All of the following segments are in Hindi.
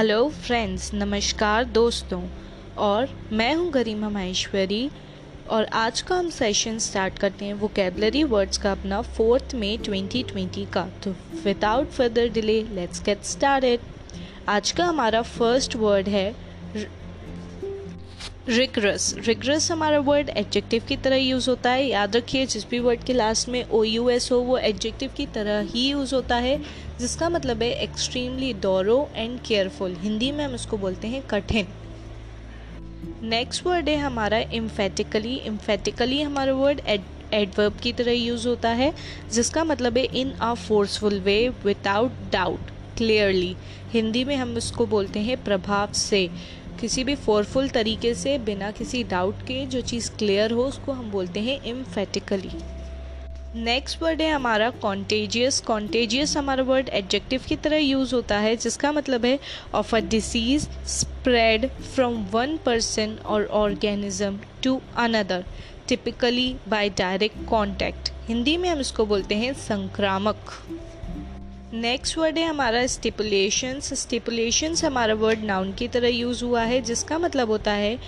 हेलो फ्रेंड्स नमस्कार, दोस्तों. और मैं हूँ गरिमा माहेश्वरी. और आज का हम सेशन स्टार्ट करते हैं वोकेबलरी वर्ड्स का अपना फोर्थ में 2020 का. तो without further delay let's get started आज का हमारा फ़र्स्ट वर्ड है रिग्रस रिग्रस हमारा वर्ड एडजेक्टिव की तरह यूज़ होता है। याद रखिए, जिस भी वर्ड के लास्ट में ओ यू एस हो वो एडजेक्टिव की तरह ही यूज़ होता है, जिसका मतलब है एक्सट्रीमली दोरो एंड केयरफुल हिंदी में हम इसको बोलते हैं कठिन। नेक्स्ट वर्ड है हमारा इम्फेटिकली इम्फेटिकली हमारा वर्ड एडवर्ब की तरह यूज़ होता है, जिसका मतलब है in a forceful way without doubt clearly Hindi में हम इसको बोलते हैं प्रभाव से। किसी भी फोरफुल तरीके से, बिना किसी डाउट के जो चीज़ क्लियर हो, उसको हम बोलते हैं इम्फेटिकली नेक्स्ट वर्ड है हमारा कॉन्टेजियस कॉन्टेजियस हमारा वर्ड एडजेक्टिव की तरह यूज़ होता है, जिसका मतलब है of a disease spread from one person और organism to another typically by direct contact Hindi में हम इसको बोलते हैं संक्रामक। नेक्स्ट वर्ड है हमारा स्टिपुलेशंस स्टिपुलेशंस हमारा वर्ड नाउन की तरह यूज़ हुआ है, जिसका मतलब होता है,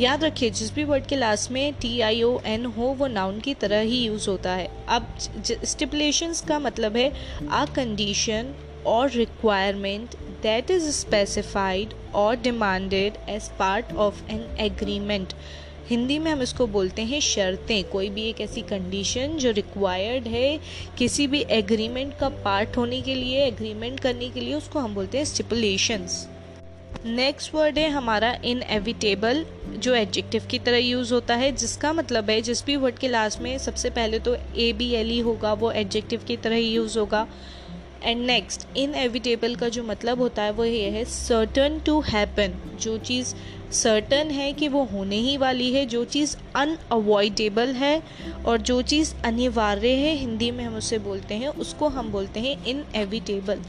याद रखिए, जिस भी वर्ड के लास्ट में टी आई ओ एन हो, वो नाउन की तरह ही यूज़ होता है। अब स्टिपुलेशंस का मतलब है आ कंडीशन और रिक्वायरमेंट दैट इज़ स्पेसिफाइड और demanded as part of an agreement Hindi में हम इसको बोलते हैं शर्तें। कोई भी एक ऐसी कंडीशन जो रिक्वायर्ड है किसी भी एग्रीमेंट का पार्ट होने के लिए एग्रीमेंट करने के लिए, उसको हम बोलते हैं स्टिपुलेशंस नेक्स्ट वर्ड है हमारा इन एविटेबल जो एडजेक्टिव की तरह यूज़ होता है, जिसका मतलब है जिस भी वर्ड के लास्ट में सबसे पहले तो ए बी एल ई होगा, वो एडजेक्टिव की तरह ही यूज़ होगा। एंड नेक्स्ट इन एविटेबल का जो मतलब होता है वो ये है सर्टन टू हैपन जो चीज़ सर्टन है कि वो होने ही वाली है, जो चीज़ अनअवॉइडेबल है और जो चीज़ अनिवार्य है, हिंदी में हम उसे बोलते हैं, उसको हम बोलते हैं इन एविटेबल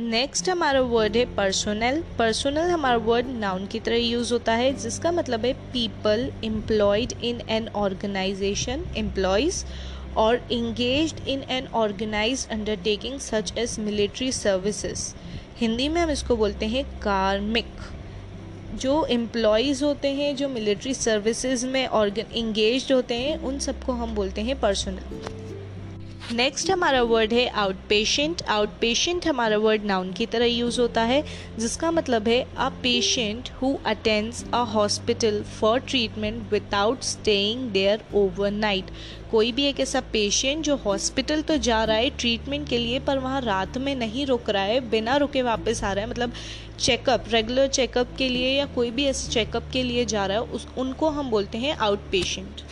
नेक्स्ट हमारा वर्ड है पर्सनल पर्सनल हमारा वर्ड नाउन की तरह यूज़ होता है, जिसका मतलब है people employed in an organisation employees और engage in an organise undertaking such as military services. Hindi में हम इसको बोलते हैं कार्मिक जो एम्प्लॉयज़ होते हैं, जो मिलिट्री सर्विसेज़ में ऑर्गन इंगेज होते हैं, उन सबको हम बोलते हैं पर्सनल नेक्स्ट हमारा वर्ड है आउट पेशेंट आउट पेशेंट हमारा वर्ड नाउन की तरह यूज़ होता है, जिसका मतलब है a patient who attends a hospital for treatment without staying there overnight कोई भी एक ऐसा पेशेंट जो हॉस्पिटल तो जा रहा है ट्रीटमेंट के लिए, पर वहाँ रात में नहीं रुक रहा है, बिना रुके वापस आ रहा है मतलब चेकअप रेगुलर चेकअप के लिए या कोई भी ऐसे चेकअप के लिए जा रहा है, उस, उनको हम बोलते हैं आउट पेशेंट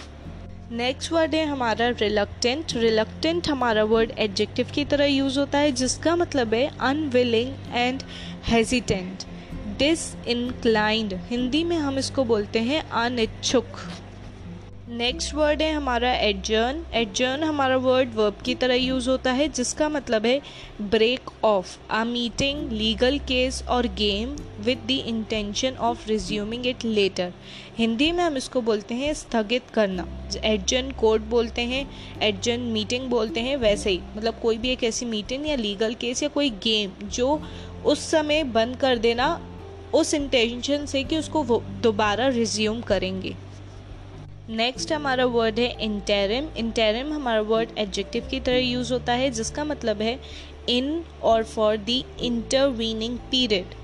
नेक्स्ट वर्ड है हमारा रिलक्टेंट रिलक्टेंट हमारा वर्ड एडजेक्टिव की तरह यूज़ होता है, जिसका मतलब है unwilling and hesitant disinclined Hindi में हम इसको बोलते हैं अनिच्छुक. नेक्स्ट वर्ड है हमारा एडजर्न एडजर्न हमारा वर्ड वर्ब की तरह यूज़ होता है, जिसका मतलब है break off a meeting legal case और game with the intention of resuming it later Hindi में हम इसको बोलते हैं स्थगित करना. एडजर्न कोर्ट बोलते हैं एडजर्न मीटिंग बोलते हैं, वैसे ही. मतलब कोई भी एक ऐसी मीटिंग या लीगल केस या कोई गेम जो उस समय बंद कर देना, उस इंटेंशन से कि उसको दोबारा रिज्यूम करेंगे. नेक्स्ट हमारा वर्ड है इंटेरिम इंटेरिम हमारा वर्ड एडजेक्टिव की तरह यूज़ होता है, जिसका मतलब है इन और for the intervening period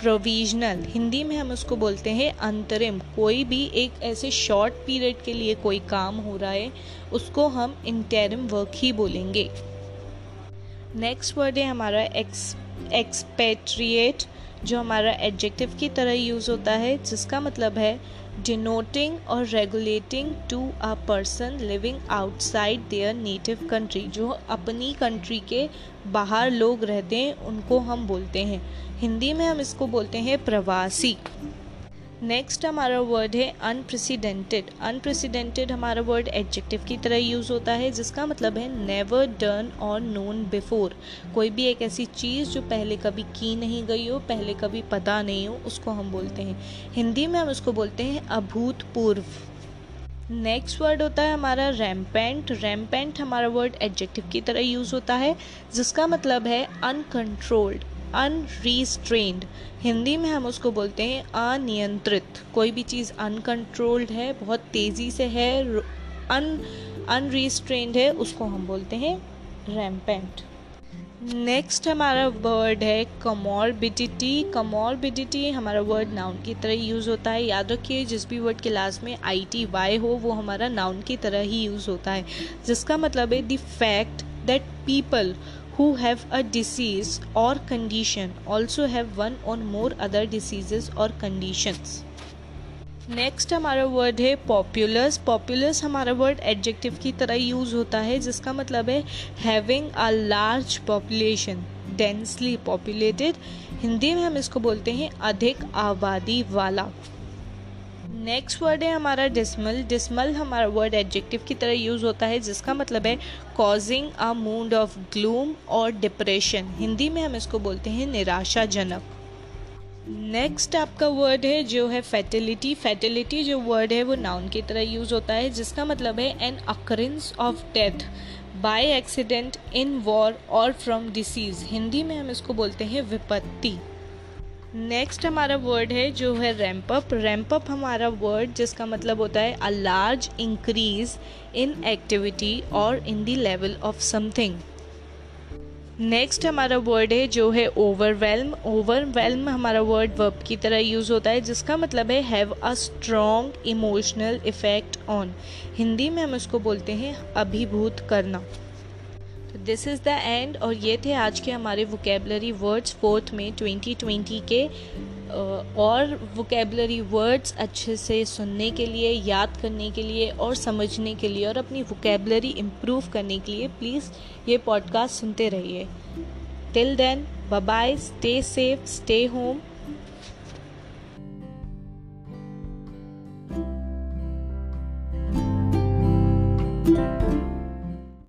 provisional Hindi में हम उसको बोलते हैं अंतरिम. कोई भी एक ऐसे शॉर्ट पीरियड के लिए कोई काम हो रहा है, उसको हम इंटेरिम वर्क ही बोलेंगे. नेक्स्ट वर्ड है हमारा एक्स एक्सपेट्रिएट जो हमारा एडजेक्टिव की तरह यूज़ होता है, जिसका मतलब है डिनोटिंग और regulating to a person living outside their native country जो अपनी कंट्री के बाहर लोग रहते हैं, उनको हम बोलते हैं। हिंदी में हम इसको बोलते हैं प्रवासी। नेक्स्ट हमारा वर्ड है अनप्रेसिडेंटेड अनप्रेसिडेंटेड हमारा वर्ड एडजेक्टिव की तरह यूज़ होता है, जिसका मतलब है नेवर डन और नोन बिफोर कोई भी एक ऐसी चीज़ जो पहले कभी की नहीं गई हो, पहले कभी पता नहीं हो, उसको हम बोलते हैं। हिंदी में हम उसको बोलते हैं अभूतपूर्व. नेक्स्ट वर्ड होता है हमारा रैम्पेंट रैम्पेंट हमारा वर्ड एडजेक्टिव की तरह यूज़ होता है, जिसका मतलब है अनकंट्रोल्ड अनरीस्ट्रेंड हिंदी में हम उसको बोलते हैं अनियंत्रित। कोई भी चीज़ अनकंट्रोल्ड है, बहुत तेज़ी से है अन अनरीस्ट्रेंड है, उसको हम बोलते हैं रैम्पेंट नेक्स्ट हमारा वर्ड है कमॉर्बिडिटी कमॉर्बिडिटी हमारा वर्ड नाउन की तरह यूज़ होता है। याद रखिए, जिस भी वर्ड के लास्ट में आई टी वाई हो, वो हमारा नाउन की तरह ही यूज़ होता है। जिसका मतलब है the fact that people who have a disease or condition also have one or more other diseases or conditions. Next हमारा वर्ड है पॉपुलस पॉपुलस हमारा वर्ड एडजेक्टिव की तरह यूज़ होता है, जिसका मतलब है having a large population densely populated Hindi में हम इसको बोलते हैं अधिक आबादी वाला. नेक्स्ट वर्ड है हमारा डिसमल डिसमल हमारा वर्ड एडजेक्टिव की तरह यूज़ होता है, जिसका मतलब है causing a mood of gloom और डिप्रेशन हिंदी में हम इसको बोलते हैं निराशाजनक. नेक्स्ट आपका वर्ड है जो है फैटिलिटी फैटिलिटी जो वर्ड है वो नाउन की तरह यूज़ होता है, जिसका मतलब है an occurrence of death by accident in war और फ्रॉम डिसीज हिंदी में हम इसको बोलते हैं विपत्ति. नेक्स्ट हमारा वर्ड है जो है रैम्पअप रैम्पअप हमारा वर्ड जिसका मतलब होता है a large increase in activity or in the level of something next हमारा वर्ड है जो है ओवरवेलम ओवरवेलम हमारा वर्ड वर्ब की तरह यूज़ होता है जिसका मतलब है have a strong emotional effect on Hindi में हम इसको बोलते हैं अभिभूत करना. तो दिस इज़ द एंड और ये थे आज के हमारे वोकेबलरी वर्ड्स फोर्थ में 2020 के और वोकेबलरी वर्ड्स अच्छे से सुनने के लिए, याद करने के लिए, और समझने के लिए, और अपनी वोकेबलरी इम्प्रूव करने के लिए प्लीज़ ये पॉडकास्ट सुनते रहिए। Till then bye stay safe stay home